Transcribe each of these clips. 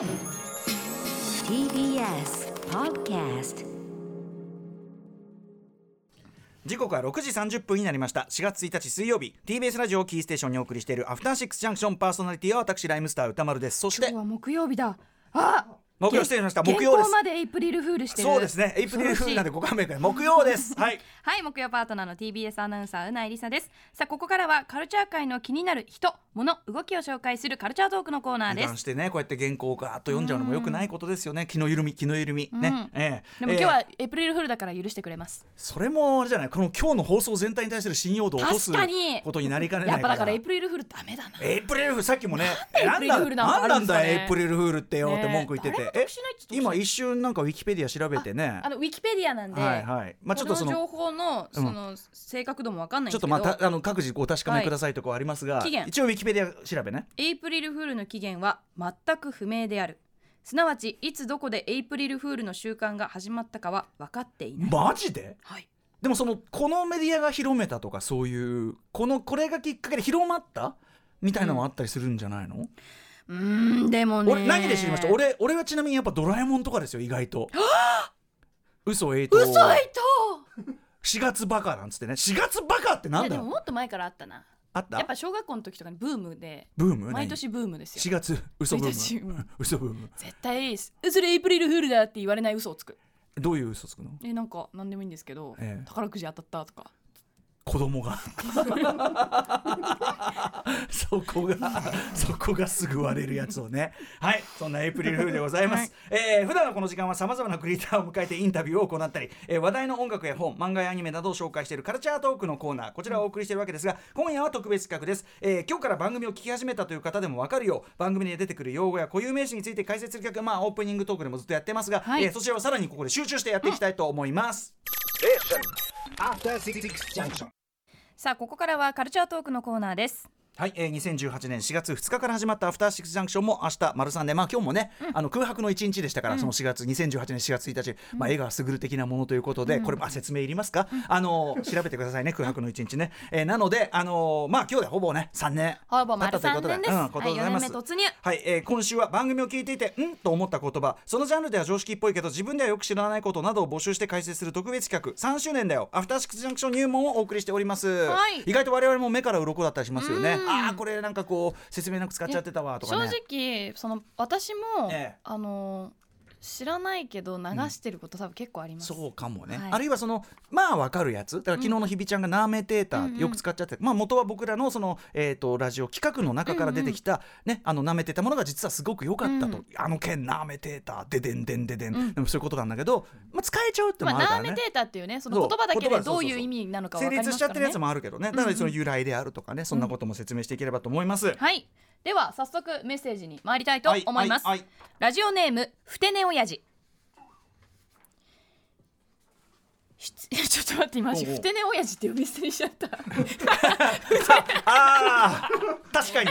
TBS Podcast 時刻は6時30分になりました。4月1日水曜日。TBS ラジオをキーステーションにお送りしているアフターシックスジャンクションパーソナリティは私ライムスター歌丸です。そして今日は木曜日だ。あ木曜失礼しました。原木曜です。稿までエイプリルフールしてる。そうですね。エイプリルフールなんでご勘弁ください。木曜です。はい。はい。木曜パートナーの TBS アナウンサーうないりさです。さあここからはカルチャー界の気になる人物動きを紹介するカルチャートークのコーナー油です。断してねこうやって原稿をガーッと読んじゃうのもよくないことですよね。気の緩み気の緩み。ね、うん。ええ。でも今日はええエイプリルフールだから許してくれます。それもあれじゃない。この今日の放送全体に対する信用度を落とすことになりかねないやっぱだからエイプリルフールダメだな。エイプリルフールさっきもねなんでエイプリルフールなんだエイプリルフールってよって文句言ってて、得しないって今一瞬なんかウィキペディア調べてね。あのウィキペディアなんで、はいはい。まあちょっとその情報のその正確度もわかんないんちょっとですけど、またあの各自お確かめくださいとこありますが、期限。一応ウィキペディア調べね。エイプリルフールの起源は全く不明である。すなわちいつどこでエイプリルフールの習慣が始まったかは分かっていない、マジで？はい、でもそのこのメディアが広めたとかそういうこのこれがきっかけで広まった？みたいなのもあったりするんじゃないの、うーんでもね。俺何で知りました？俺俺はちなみにやっぱドラえもんとかですよ意外と。嘘えいと。嘘いと。4月バカなんつってね。4月バカってなんだでももっと前からあったな。あった？やっぱ小学校の時とかにブームでブーム毎年ブームです4よ月嘘ブーム。うん嘘ブーム。絶対それエイプリルフールだって言われない嘘をつく。どういう嘘つくの？えなんか何でもいいんですけど、ええ。宝くじ当たったとか子供が。そこがそこがすぐ割れるやつをね。はいそんなエイプリルフールでございます、えー普段のこの時間はさまざまなクリエイターを迎えてインタビューを行ったり、えー話題の音楽や本漫画やアニメなどを紹介しているカルチャートークのコーナー。こちらをお送りしているわけですが今夜は特別企画です、えー今日から番組を聞き始めたという方でも分かるよう番組に出てくる用語や固有名詞について解説する企画まあオープニングトークでもずっとやってますが、はい。えーそちらをさらにここで集中してやっていきたいと思います、After Six Junction. さあここからはカルチャートークのコーナーです。はい、えー、2018年4月2日から始まったアフターシックスジャンクションも明日丸三でまあ今日もね、あの空白の1日でしたから、その4月2018年4月1日、まあ江川卓的なものということで、これまあ説明いりますか、あのー調べてくださいね空白の1日ね、えーなのであのーまあ今日でほぼね3年ほぼ丸経ったということで3年です、うんことでございます。はい、4年目突入。はい、えー今週は番組を聞いていてんと思った言葉そのジャンルでは常識っぽいけど自分ではよく知らないことなどを募集して解説する特別企画3周年だよ。アフターシックスジャンクション入門をお送りしております、はい。意外と我々も目から鱗だったりしますよねああこれなんかこう説明なく使っちゃってたわとかね。正直その私も、ええ。あの知らないけど流してること多分結構あります、そうかもね、はい。あるいはそのまあわかるやつ。だから昨日のひびちゃんがナーメテーターってよく使っちゃって、まあ元は僕らのその、えー、とラジオ企画の中から出てきた、ねあの舐めてたものが実はすごく良かったと、うん。あの件ナーメテーターででんでんででん、でもそういうことなんだけど、まあ、使えちゃうってもあるからね。ナーメテータっていうねその言葉だけでどういう意味なのか分成かりますからね。立しちゃってるやつもあるけどね。だからその由来であるとかね、そんなことも説明していければと思います。はいでは早速メッセージに参りたいと思います、はいはい。ラジオネームふてねおやじし ちょっと待って今ふてねおやじって呼び捨てにしちゃった。ああ確かに。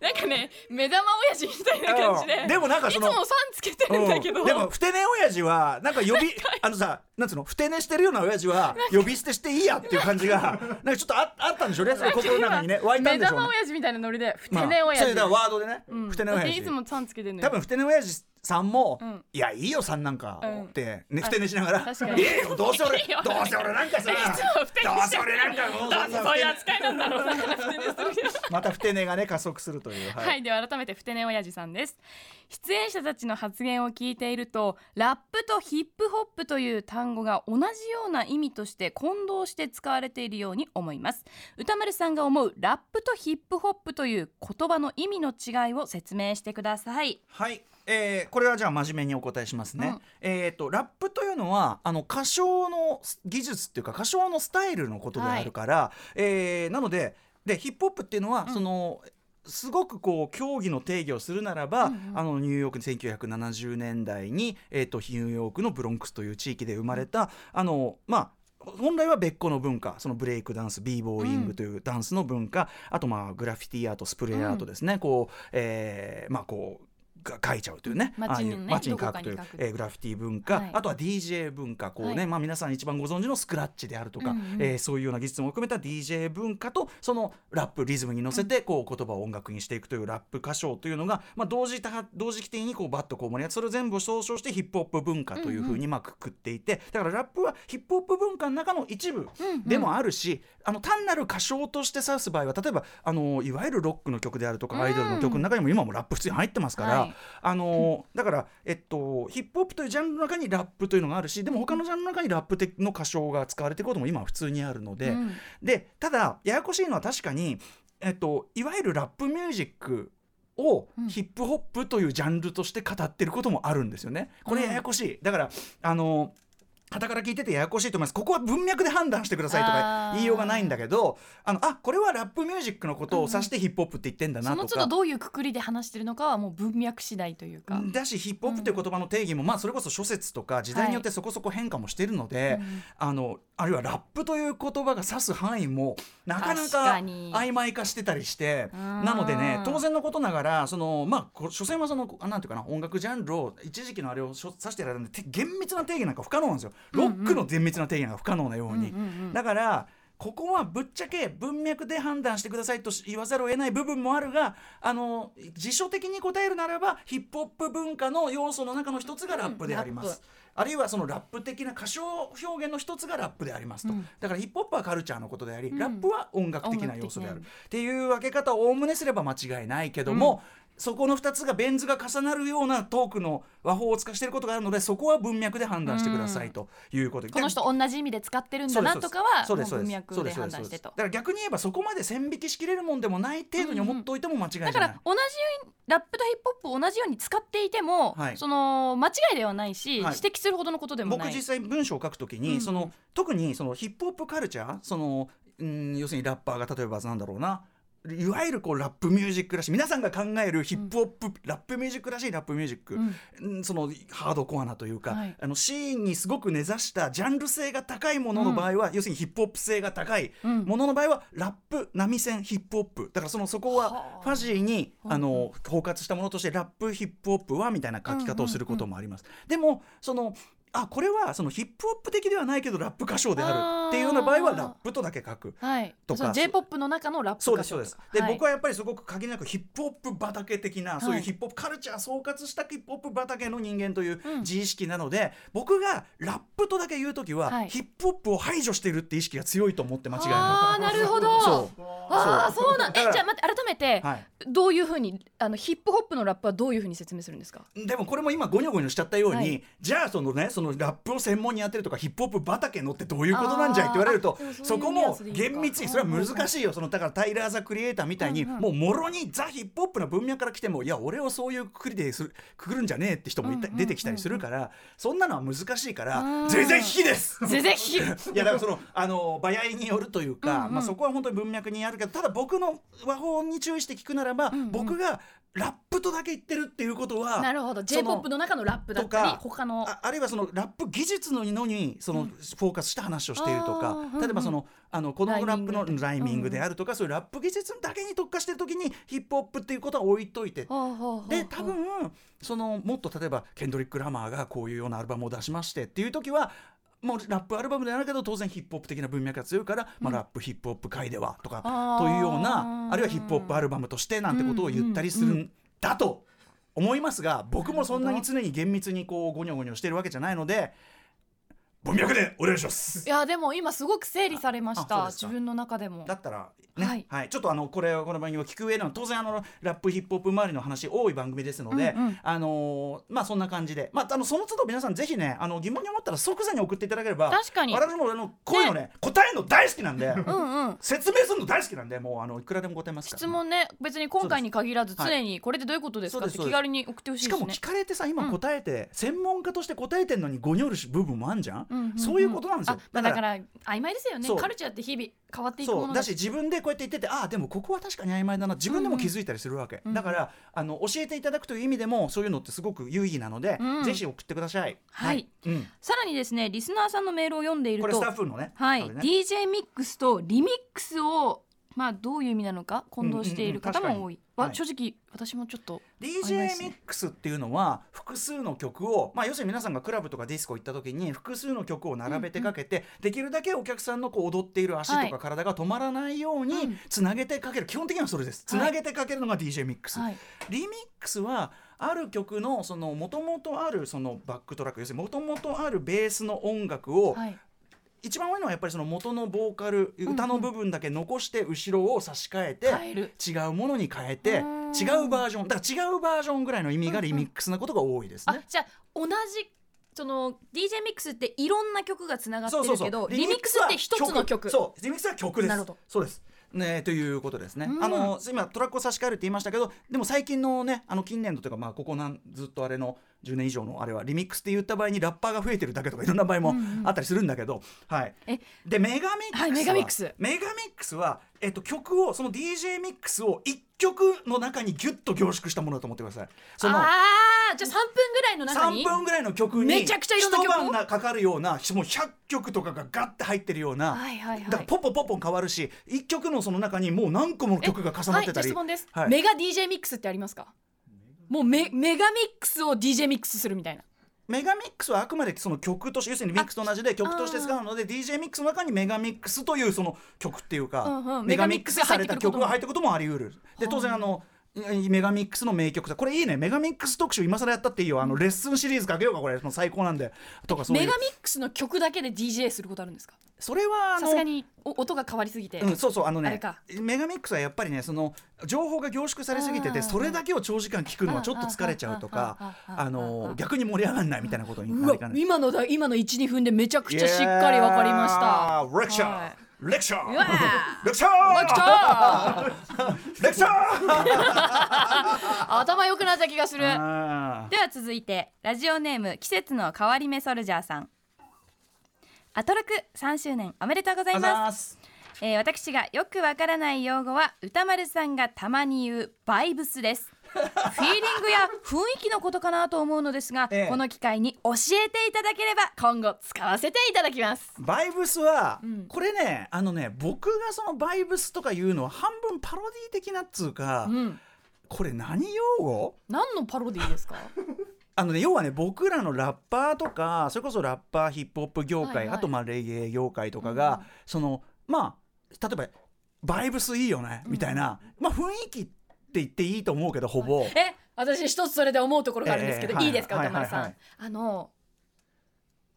なんかね目玉おやじみたいな感じで。うん。でもなんかそのいつもけてるんだけど、うん。でもふてね親父はなんか呼び あのさなんつうのふてねしてるような親父は呼び捨てしていいやっていう感じがなんかちょっとああったんでしょうね。心の中にね湧いたん目でしょうね。玉おやじみたいなノリでふまあ。てねおやじ、それだワードでね、うん。ふてね親父。いつもさんつけてるのよ。多分ふてね親父さんも、うん。いやいいよさんなんか。うん。って、ね、ふてねしながら。いやいやどうせ俺いいよ。どうせ俺なんかさどうせ俺なんかもうそういう扱いなんだろうだからふてねするけど。またふてねがね加速するという。はい、では改めてふてねおやじさんです出演者たちの発言を聞いているとラップとヒップホップという単語が同じような意味として混同して使われているように思います。歌丸さんが思うラップとヒップホップという言葉の意味の違いを説明してください。はい、えーこれはじゃあ真面目にお答えしますね。うん。えっ、とラップというのはあの歌唱の技術っていうか歌唱のスタイルのことであるから、えーなのででヒップホップっていうのは、うん。そのすごくこう競技の定義をするならば、うんうん。あのニューヨーク1970年代に、えー、とニューヨークのブロンクスという地域で生まれた、あのまあ本来は別個の文化そのブレイクダンスビーボーイングというダンスの文化、あとまあグラフィティアートスプレーアートですね、こう、えーまあこうが書いちゃうというね。街にねに書くというえーグラフィティ文化、はい。あとは DJ 文化こうね、はい。まあ、皆さん一番ご存知のスクラッチであるとか、うんうん。えーそういうような技術も含めた DJ 文化とそのラップリズムに乗せてこう言葉を音楽にしていくというラップ歌唱というのが、まあ、同時同時期的にこうバッとこう盛り上がってそれを全部総称してヒップホップ文化というふうにまあくくっていてだからラップはヒップホップ文化の中の一部でもあるし、あの単なる歌唱として指す場合は例えばあのいわゆるロックの曲であるとかアイドルの曲の中にも今もラップ普通に入ってますから、はいあのだから、えっと、ヒップホップというジャンルの中にラップというのがあるしでも他のジャンルの中にラップの歌唱が使われていることも今は普通にあるので、うん。でただややこしいのは確かに、えっと、いわゆるラップミュージックをうん。ヒップホップというジャンルとして語ってることもあるんですよね。これややこしい、だからあの傍から聞いててややこしいと思います。ここは文脈で判断してくださいとか言いようがないんだけどあのあこれはラップミュージックのことを指してヒップホップって言ってんだなとか、その都度どういうくくりで話してるのかはもう文脈次第というか。だしヒップホップという言葉の定義も、まあそれこそ諸説とか時代によってそこそこ変化もしてるので、うんあのあるいはラップという言葉が指す範囲もなかな確か曖昧化してたりしてうん。なのでね当然のことながらそのまあこ所詮はそのあなんていうかな音楽ジャンルを一時期のあれを指してやられるんでて厳密な定義なんか不可能なんですよロックの厳密な定義なんか不可能なように。だからここはぶっちゃけ文脈で判断してくださいと言わざるを得ない部分もあるがあの辞書的に答えるならばヒップホップ文化の要素の中の一つがラップであります。あるいはそのラップ的な歌唱表現の一つがラップでありますと、うん。だからヒップホップはカルチャーのことであり、ん。ラップは音楽的な要素である。っていう分け方をおおむねすれば間違いないけども、そこの2つがベン図が重なるようなトークの和法を使していることがあるのでそこは文脈で判断してくださいということで、この人同じ意味で使ってるんだなとかは文脈で判断してと。だから逆に言えばそこまで線引きしきれるもんでもない程度に思っておいても間違いない、だから同じようにラップとヒップホップを同じように使っていても、はい。その間違いではないし、はい。指摘するほどのことでもない。僕実際文章を書くときに、うんうん。その特にそのヒップホップカルチャーそのうん要するにラッパーが例えばなんだろうないわゆるこうラップミュージックらしい皆さんが考えるヒップホップ、ラップミュージックらしいラップミュージック、うん。そのハードコアなというか、はい。あのシーンにすごく根ざしたジャンル性が高いものの場合は、要するにヒップホップ性が高いうん。ものの場合はラップ波線ヒップホップ。だからそのそこははあ。ファジーにうんあの包括したものとしてラップヒップホップはみたいな書き方をすることもあります。でもそのあこれはそのヒップホップ的ではないけどラップ歌唱であるっていうような場合はラップとだけ書く。はい。とか。その J−POP の中のラップそうですそうです。で、はい。僕はやっぱりすごく限りなくヒップホップ畑的な、そういうはいヒップホップカルチャー総括したヒップホップ畑の人間といううん。自意識なので、僕がラップとだけ言うときは、はい。ヒップホップを排除しているって意識が強いと思って間違いあーななるほど。い。そう。ああそう。なん。えじゃあ待って改めて、はい。どういうふうにあのヒップホップのラップはどういうふうに説明するんですか？でもこれも今ゴニョゴニョしちゃったように、はい。じゃあそのねそのラップを専門にやってるとかヒップホップ畑のってどういうことなんじゃい？って言われるとそこも厳密にそれは難しいよ。そのだからタイラー・ザ・クリエイターみたいに、もうもろにザ・ヒップホップの文脈から来てもいや俺をそういうくくりでするくくるんじゃねえって人も出てきたりするからそんなのは難しいからうん全然引きです！全然ひ いやだからそのあの場合によるというか、まあ、そこは本当に文脈にあるけどただ僕の和法に注意して聞くならば、僕がラップとだけ言ってるっていうことはなるほど。その J−POP の中のラップだったりとか他のああるいはそのラップ技術ののにそのフォーカスした話をしているとか、例えばそのあのこのラップのライミングで。あるとか、そういうラップ技術だけに特化してる時にヒップホップっていうことは置いといて。で多分そのもっと例えばケンドリック・ラマーがこういうようなアルバムを出しましてっていう時はもうラップアルバムであるけど当然ヒップホップ的な文脈が強いから、まあ、ラップヒップホップ界ではとか、というようなあるいはヒップホップアルバムとしてなんてことを言ったりするんだと思いますが僕もそんなに常に厳密にこうゴニョゴニョしてるわけじゃないので文脈でお願いします。いやでも今すごく整理されました自分の中でも。だったらね、ははい。い、ちょっとあのこれをこの番組を聞く上での当然あのラップヒップホップ周りの話多い番組ですので、うんうん。あのーまあそんな感じで、まああのその都度皆さんぜひねあの疑問に思ったら即座に送っていただければ、確かに。私もあのこういうのね答えるの大好きなんで、うんうん。説明するの大好きなんでもうあのいくらでも答えますから。質問ね別に今回に限らず常にこれでどういうことですか？って気軽に送ってほしいね。しかも聞かれてさ今うん。答えて、専門家として答えてんのにごにょる部分もあんじゃん、うんうんうん？そういうことなんですよ。だから曖昧ですよね。カルチャーって日々変わっていくものだし。自分でこうやって言っててああでもここは確かに曖昧だな。自分でも気づいたりするわけ、だからあの教えていただくという意味でもそういうのってすごく有意義なので、うん。ぜひ送ってください。はい、うん、さらにですねリスナーさんのメールを読んでいるこれスとタッフのね。はい、DJ ミックスとリミックスをまあどういう意味なのか混同している方も多い、はい。わ正直私もちょっと DJ ミックスっていうのは複数の曲を、まあ、要するに皆さんがクラブとかディスコ行った時に複数の曲を並べてかけて、できるだけお客さんのこう踊っている足はい。とか体が止まらないようにうん。つなげてかける、基本的にはそれです。つなげてかけるのが DJ ミックス、はい。リミックスはある曲のその元々あるそのバックトラック要するに元々あるベースの音楽を、はい一番多いのはやっぱりその元のボーカル歌の部分だけ残して後ろを差し替えて、違うものに変えてうん。違うバージョンだから違うバージョンぐらいの意味がリミックスなことが多いですね。あじゃあ同じその DJ ミックスっていろんな曲がつながってるけどリミックスって一つの曲。そう。リミックスは曲です。なるほど。そうです。ねということですね、うん。あの今トラックを差し替えるって言いましたけどでも最近のねあの近年度というかまあここなんずっとあれの10年以上のあれはリミックスって言った場合にラッパーが増えてるだけとかいろんな場合もあったりするんだけど、はい。えでメガミックスは、はいメガミックス。メガミックスは、えっと、曲をその DJ ミックスを1曲の中にギュッと凝縮したものだと思ってください。そのああじゃあ3分ぐらいの中に？3分ぐらいの曲にめちゃくちゃいろんな曲を？一晩がかかるようなもう100曲とかがガッて入ってるような、はいはいはい。だからポッポンポッポン変わるし1曲のその中にもう何個もの曲が重なってたり、はい、じゃあ質問です、はい。メガ DJ ミックスってありますか？もうメメガミックスを DJ ミックスするみたいな。メガミックスはあくまでその曲として要するにミックスと同じで曲として使うので DJ ミックスの中にメガミックスというその曲っていうか、うんうん。メガミックスされた曲が入ってくることも。あり得る。で当然あのメガミックスの名曲さこれいいね。メガミックス特集今更やったっていいよ。あのレッスンシリーズかけようかこれ。もう最高なんで。とかそうメガミックスの曲だけで DJ することあるんですか？それはあのさすがにお音が変わりすぎて、うん、そうそう。あのねメガミックスはやっぱりねその情報が凝縮されすぎてうんてそれだけを長時間聞くのはちょっと疲れちゃうとかうんあの逆に盛り上がらないみたいなことになりかね今のだ。今の12分でめちゃくちゃしっかりわかりましたレクチャー、はいレクチャーうわレクチャー。レクチャレクチャー頭良くなった気がする。では続いてラジオネーム季節の変わり目ソルジャーさん。アトロク3周年おめでとうございま、す。えー私がよくわからない用語は歌丸さんがたまに言うバイブスですフィーリングや雰囲気のことかなと思うのですが、ええ。この機会に教えていただければ今後使わせていただきます。バイブスは、うん。これねあのね僕がそのバイブスとか言うのは半分パロディ的なっつうか、うん。これ何用語？何のパロディですか？あのね要はね僕らのラッパーとかそれこそラッパーヒップホップ業界、はいはい。あとまあレゲエ業界とかが、うん。そのまあ例えばバイブスいいよね、みたいなまあ雰囲気って言っていいと思うけどほぼ、え私一つそれで思うところがあるんですけど、ええい。いですかはい歌丸さん、はい。はいあの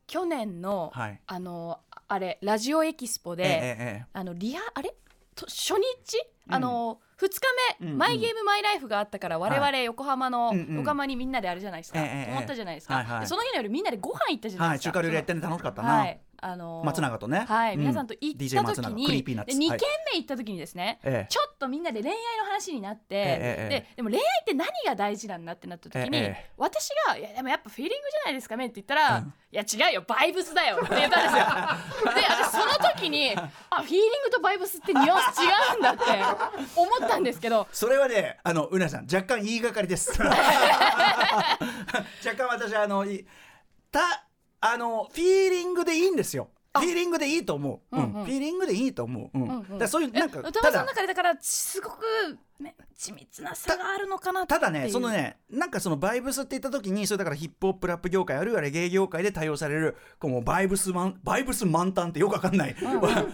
去年の、はい。あのあれラジオエキスポで、ええええあのリハあれ？と初日、うん。あの2日目、うんうん。マイゲームマイライフがあったから我々横浜の、うんうん。横浜にみんなであるじゃないですか、ええええ泊まったじゃないですか、はいはい。でその日の夜みんなでご飯行ったじゃないですか、はい中華料理やってね楽しかったな、はいあのー松永とね。はい、うん。皆さんと行った時にで2軒目行った時にですね、ええちょっとみんなで恋愛の話になって、えええででも恋愛って何が大事なんだってなった時に、ええ私が「いやでもやっぱフィーリングじゃないですかね」って言ったら「うん。いや違うよバイブスだよ」って言ったんですよ。で私その時にあフィーリングとバイブスってニュアンス違うんだって思ったんですけど。それはねあのうなさん若干言いがかりです。若干私あのいたあのフィーリングでいいんですよ。フィーリングでいいと思う、うん。うんうん。フィーリングでいいと思う、うん。うんうん。だそういうなんかえ歌の中でだからすごく、ね、緻密な差があるのかなただねそのねなんかそのバイブスって言った時にそれだからヒップホップラップ業界あるいはレゲエ業界で対応されるこうバイブスマンバイブス満タンってよくわかんない、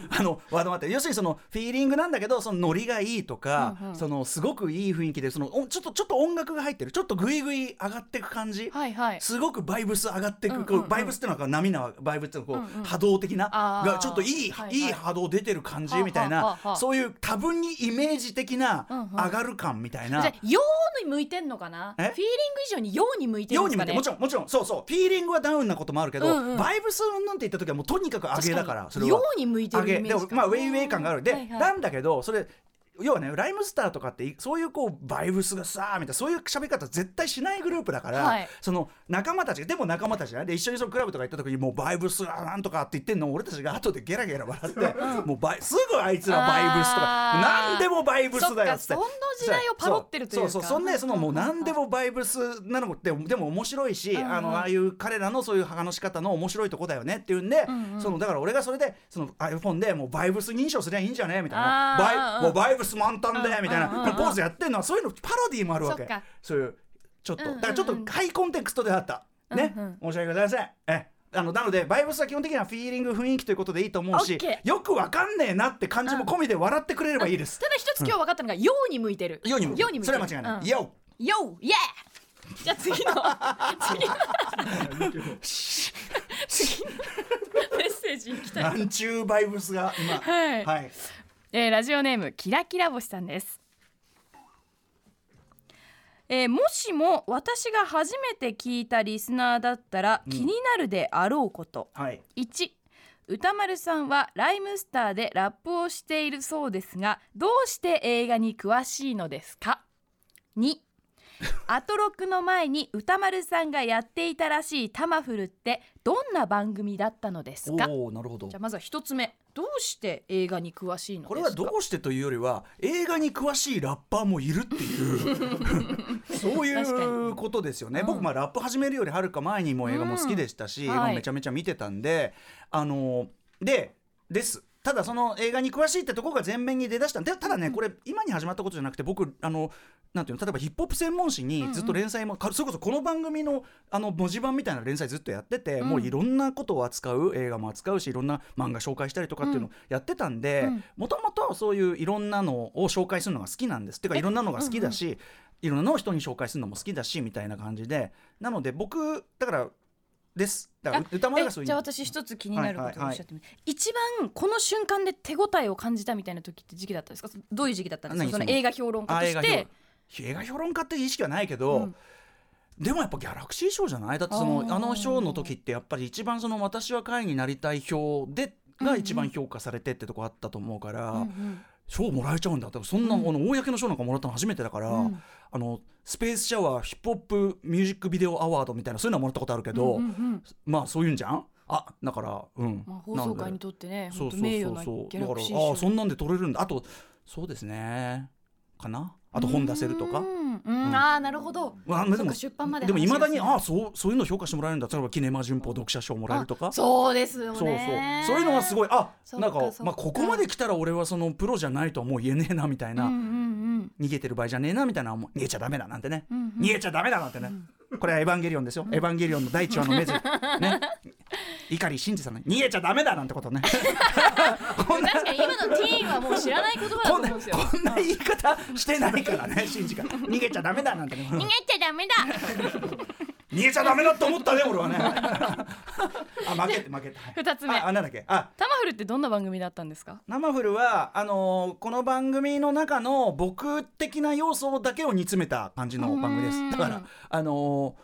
あのワードもあって要するにそのフィーリングなんだけどそのノリがいいとか、うんうん。そのすごくいい雰囲気でそのおちょっとちょっと音楽が入ってる。ちょっとグイグイ上がっていく感じ、はいはい。すごくバイブス上がっていく、うんうんうんこうバイブスっていうのは波なバイブスっていうのはこう、うんうん。波動的ながちょっといい、はいはい。いい波動出てる感じみたいな、そういう多分にイメージ的なうんうん上がる感みたいな。じゃあ陽に向いてんのかな？フえィーリング以上に陽に向いてるんですかね？向いてもちろんもちろん。そうそう。フィーリングはダウンなこともあるけど、うんうん。バイブスなんて言った時はもうとにかく上げだからそれは。陽に。向いてるイメージまあウェイウェイ感がある。で、はいはい。なんだけどそれ要はねライムスターとかっていそういうこうバイブスがさーみたいなそういう喋り方絶対しないグループだから、はい。そその仲間たちでも仲間たちじゃない？で一緒にそのクラブとか行った時にもうバイブスがなんとかって言ってんの。を俺たちが後でゲラゲラ笑って、もうバイすぐあいつらバイブスとかあー。なんでもバイブスだよって。そっかその時代をパロってるというか。そうそうそんでそのもう何でもバイブスなのってでも面白いし、うんうん。あのああいう彼らのそういう話し方の面白いとこだよねっていうんで、うんうんそのだから俺がそれでその iPhone でもうバイブス認証すりゃいいんじゃね？みたいな。バイもうバイブス満タンでみたいなポーズやってんのはそういうのパロディーもあるわけ。そういうちょっとだからちょっとハイコンテクストであった。ね。申し訳ございません。えあのなのでバイブスは基本的にはフィーリング雰囲気ということでいいと思うしよくわかんねえなって感じも込みで笑ってくれればいいです。ただ一つ今日分かったのが「よう」に向いてる。ように向いてる。それは間違いない、うん。よようイエー。じゃあ次の。次の。次のメッセージいきたいなんちゅうバイブスが今。はい。はいえーラジオネームキラキラ星さんです、えーもしも私が初めて聞いたリスナーだったら気になるであろうこと、はい。1歌丸さんはライムスターでラップをしているそうですがどうして映画に詳しいのですか？2アトロクの前に歌丸さんがやっていたらしいタマフルってどんな番組だったのですか？なるほど。じゃあまずは一つ目どうして映画に詳しいのこれはどうしてというよりは映画に詳しいラッパーもいるっていう。そういうことですよね、うん。僕まあラップ始めるよりはるか前にも映画も好きでしたし、映画うん。はい。もめちゃめちゃ見てたんであのでですただその映画に詳しいってところが前面に出だしたでただねこれ今に始まったことじゃなくて僕あのなんていうの例えばヒップホップ専門誌にずっと連載も、かそれこそこの番組のあの文字盤みたいな連載ずっとやってて、うん。もういろんなことを扱う映画も扱うしいろんな漫画紹介したりとかっていうのをやってたんでうん。もともとそういういろんなのを紹介するのが好きなんです。っていうかいろんなのが好きだし、いろんなのを人に紹介するのも好きだしみたいな感じで。なので僕だからです。だからあ歌丸がそういうえじゃあ私一つ気になることはいはい。はいをおっしゃってみて、一番この瞬間で手応えを感じたみたいな時って時期だったんですか？どういう時期だったんですか？何その映画評論家として。映画評論。家っていう意識はないけど、うん。でもやっぱギャラクシー賞じゃない？だってそのあの賞の時ってやっぱり一番その私は会になりたい票でが一番評価されてってとこあったと思うから、うんうん賞もらえちゃうんだ。ってそんな、うん。あの公の賞なんかもらったの初めてだから、うん。あのスペースシャワーヒップホップミュージックビデオアワードみたいなそういうのはもらったことあるけど、うんうんうんまあそういうんじゃん？あだからうん、まあ、放送界にとってねそうそうそうそう。だからああそんなんで取れるんだ。あとそうですね。かな？あと本出せるとか？うん。うん。ああなるほど。まあでも出版まででもいまだに話があそうそういうの評価してもらえるんだ。例えばキネマ旬報読者賞もらえるとか。そうですよね。そうそう。そういうのはすごい。あなんかまあここまで来たら俺はそのプロじゃないとはもう言えねえなみたいな、うんうん逃げてる場合じゃねえなみたいな逃げちゃダメだなんてね、うんうん。逃げちゃダメだなんてね、これはエヴァンゲリオンですよ、エヴァンゲリオンの第一話のメズ ね。碇シンジさんの逃げちゃダメだなんてことね。こんな確かに今のティーンはもう知らない言葉だと思うんですよ。こんな言い方してないからねシンジが逃げちゃダメだなんて。ね逃げちゃダメだ。逃げちゃダメだと思ったね俺はね。あ負けて負けて、はい。二つ目。ああなんだっけ？あフルってどんな番組だったんですか？生フルはあのーこの番組の中の僕的な要素だけを煮詰めた感じの番組でうん。すだからあの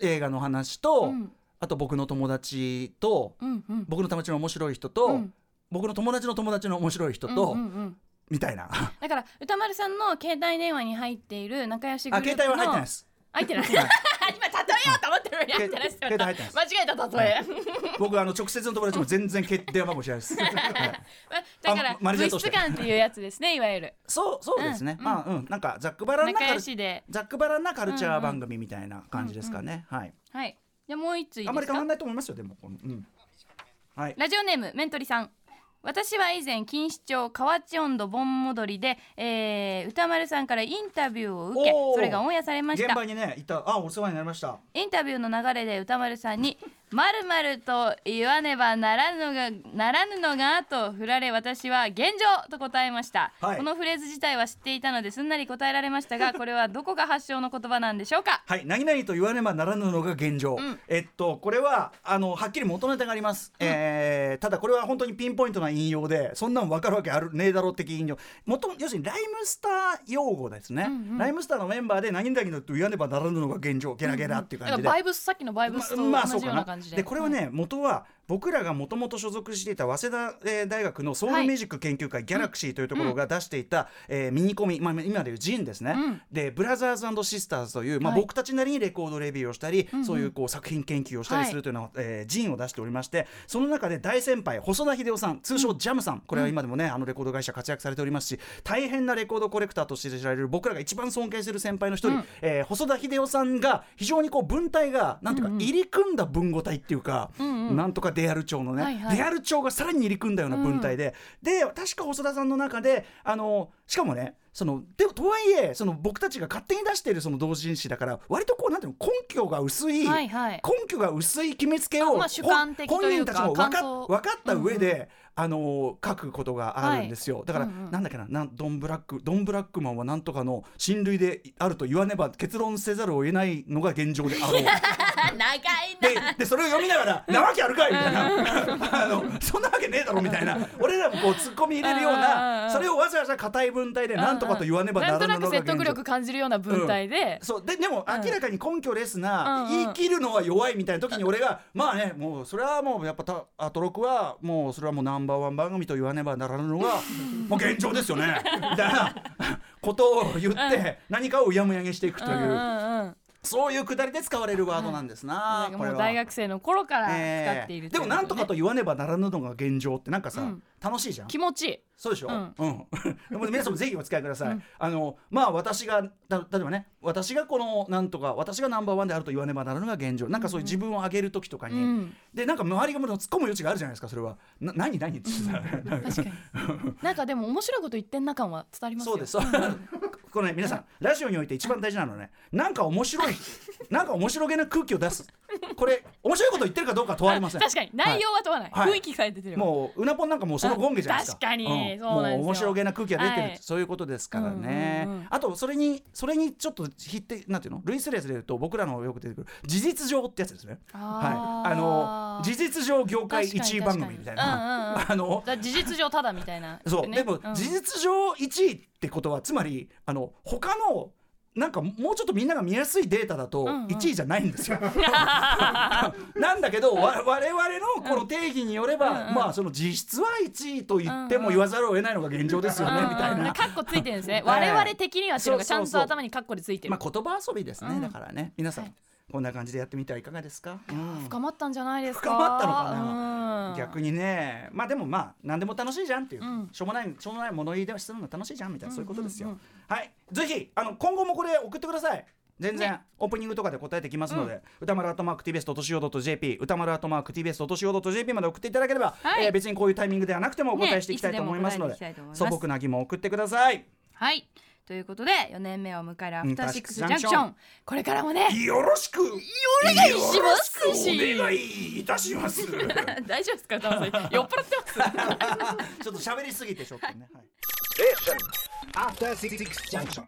ー映画の話と、うん。あと僕の友達とうんうん。僕の友達の面白い人と、うん。僕の友達の友達の面白い人と、うんうんうん。みたいな。あだから歌丸さんの携帯電話に入っている仲良しグループの携帯は入ってないです。入ってない 今例えようと思ってるのに入ってないです。よ間違えた例え。僕あの直接の友達も全然け電話番号知らないです、はい。だから物質感っていうやつですねいわゆる。そうそうですね、うん。まあうん。なんかざっくばらんな仲カルチャー番組みたいな感じですかね、はい。はい。じゃあもう一つあんまり変わんないと思いますよでも。このうん。はい。ラジオネームメントリさん私は以前錦糸町河内温度盆戻りで、えー歌丸さんからインタビューを受けそれがオンエアされました。現場にねいた。あお世話になりました。インタビューの流れで歌丸さんに「まるまると言わねばならぬのがならぬのが」と振られ私は「現状」と答えました、はい。このフレーズ自体は知っていたのですんなり答えられましたが これはどこが発祥の言葉なんでしょうか？はい。何々と言わねばならぬのが現状、うん。えっとこれはあのはっきり元ネタがあります、えーただこれは本当にピンポイントな引用でそんなん分かるわけあるねえだろ的引用。もとも要するにライムスター用語ですね、うんうん。ライムスターのメンバーで何々と言わねばならぬのが現状ゲラゲラっていうだ感じで、からバイブスさっきのバイブスと同じような感じで,、でこれはね、元は僕らがもともと所属していた早稲田、えー大学のソウルミュージック研究会、ギャラクシーというところが出していた、えーミニコミ、まあ、今でいうジンですね、うん。でブラザーズシスターズという、まあ、はい。僕たちなりにレコードレビューをしたり、んうん。そういうこう作品研究をしたりはいするというのを、えージンを出しておりましてその中で大先輩細田秀夫さん通称ジャムさん、これは今でもねあのレコード会社活躍されておりますし大変なレコードコレクターとして知られる僕らが一番尊敬する先輩の一人、うん。えー細田秀夫さんが非常にこう文体がなんていうか、入り組んだ文語体っていうか、んうん。なんとかデアル調のね、はいはい。デアル調がさらに入り組んだような文体で、で確か細田さんの中であのしかもねそのでもとはいえその僕たちが勝手に出しているその同人誌だから割とこうなんていうの根拠が薄い、はいはい。根拠が薄い決めつけを、あまあ本人たちも分か分かった上で、あのー書くことがあるんですよ、だから、うん。うんなんだっけななんドンブラックドンブラックマンはなんとかの親類であると言わねば結論せざるを得ないのが現状であろう。長いな。ででそれを読みながら「なわけあるかい!」みたいな。あの「そんなわけねえだろ」みたいな。俺らもこう突っ込み入れるよううんうんうんうなん。それをわざわざ硬い文体でなんとかと言わねばななんとなく説得力感じるような文体で、そう。ででも明らかに根拠レスな、うん言い切るのは弱いみたいな時に俺がまあねもうそれはもうやっぱたアトロクはもうそれはもうナンバーワン番組と言わねばならぬのが もう現状ですよね。みたいなことを言って何かをうやむやにしていくという、うんうんうんそういうくだりで使われるワードなんですな、なんかこれ大学生の頃から使え。っているーで。もなんとかと言わねばならぬのが現状ってなんかさ、うん。楽しいじゃん。気持ちいい。そうでしょ、ううん。ん でも皆さんもぜひお使いください、うん。あのまあ私がだ例えばね私がこのなんとか私がナンバーワンであると言わねばならぬのが現状。なんかそういう自分を上げる時とかに、うん。でなんか周りがもう突っ込む余地があるじゃないですかそれは。な何何ってさ。確かに。なんかでも面白いこと言ってんな感は伝わりますよ。そうですこのね皆さんラジオにおいて一番大事なのはねなんか面白いなんか面白げな空気を出すこれ面白いこと言ってるかどうかは問われません。確かに。内容は問わない、はい。雰囲気さえ出てればもううなぽんなんかもうそのゴンゲじゃないですか。確かに。うなんですよ。もう面白げな空気が出てる、はい。そういうことですからね。うんうんうんあとそれにそれにちょっと匹敵なんていうの？類するやつで言うと僕らのよく出てくる事実上ってやつですね。はい。あの事実上業界確かに1位番組みたいな。うんうんうん。あの事実上ただみたいな、そう、ねでもうん。事実上1位ってことはつまりあの他のなんかもうちょっとみんなが見やすいデータだとうんうん。1位じゃないんですよ。なんだけどわ我々のこの定義によれば、うんうん。まあその実質は1位と言ってうんうん。も言わざるを得ないのが現状ですよね、みたいな。カッコついてるんですね。は い我々的にはっていうのがちゃんと頭にカッコでついてる、まあ言葉遊びですね、うん。だからね。皆さん、はいこんな感じでやってみてはいかがですか、うん。深まったんじゃないですか？深まったのかな？うん。逆にね。まあでもまあ何でも楽しいじゃんっていう、うん。しょうもないしょうもない物言いでするの楽しいじゃんみたいなそういうことですよ、うんうん。はい。ぜひあの今後もこれ送ってください。全然、ね。オープニングとかで答えてきますので、歌丸アートマーク TBS.CO.JP 歌丸アートマーク TBS.CO.JP まで送っていただければ、はい。えー別にこういうタイミングではなくてもお答えしていきたいと思いますので,、ねで素朴な疑問を送ってください。はいということで4年目を迎えるアフターシックスジャンクシアフターシックスジャンクション。ョンこれからもね。よろしく。お願いしますしお願いいたします。ち ょ大丈夫ですか歌丸さん？酔っ払ってます？っと喋りすぎてちょっとね、はい。Station. After Six Junction.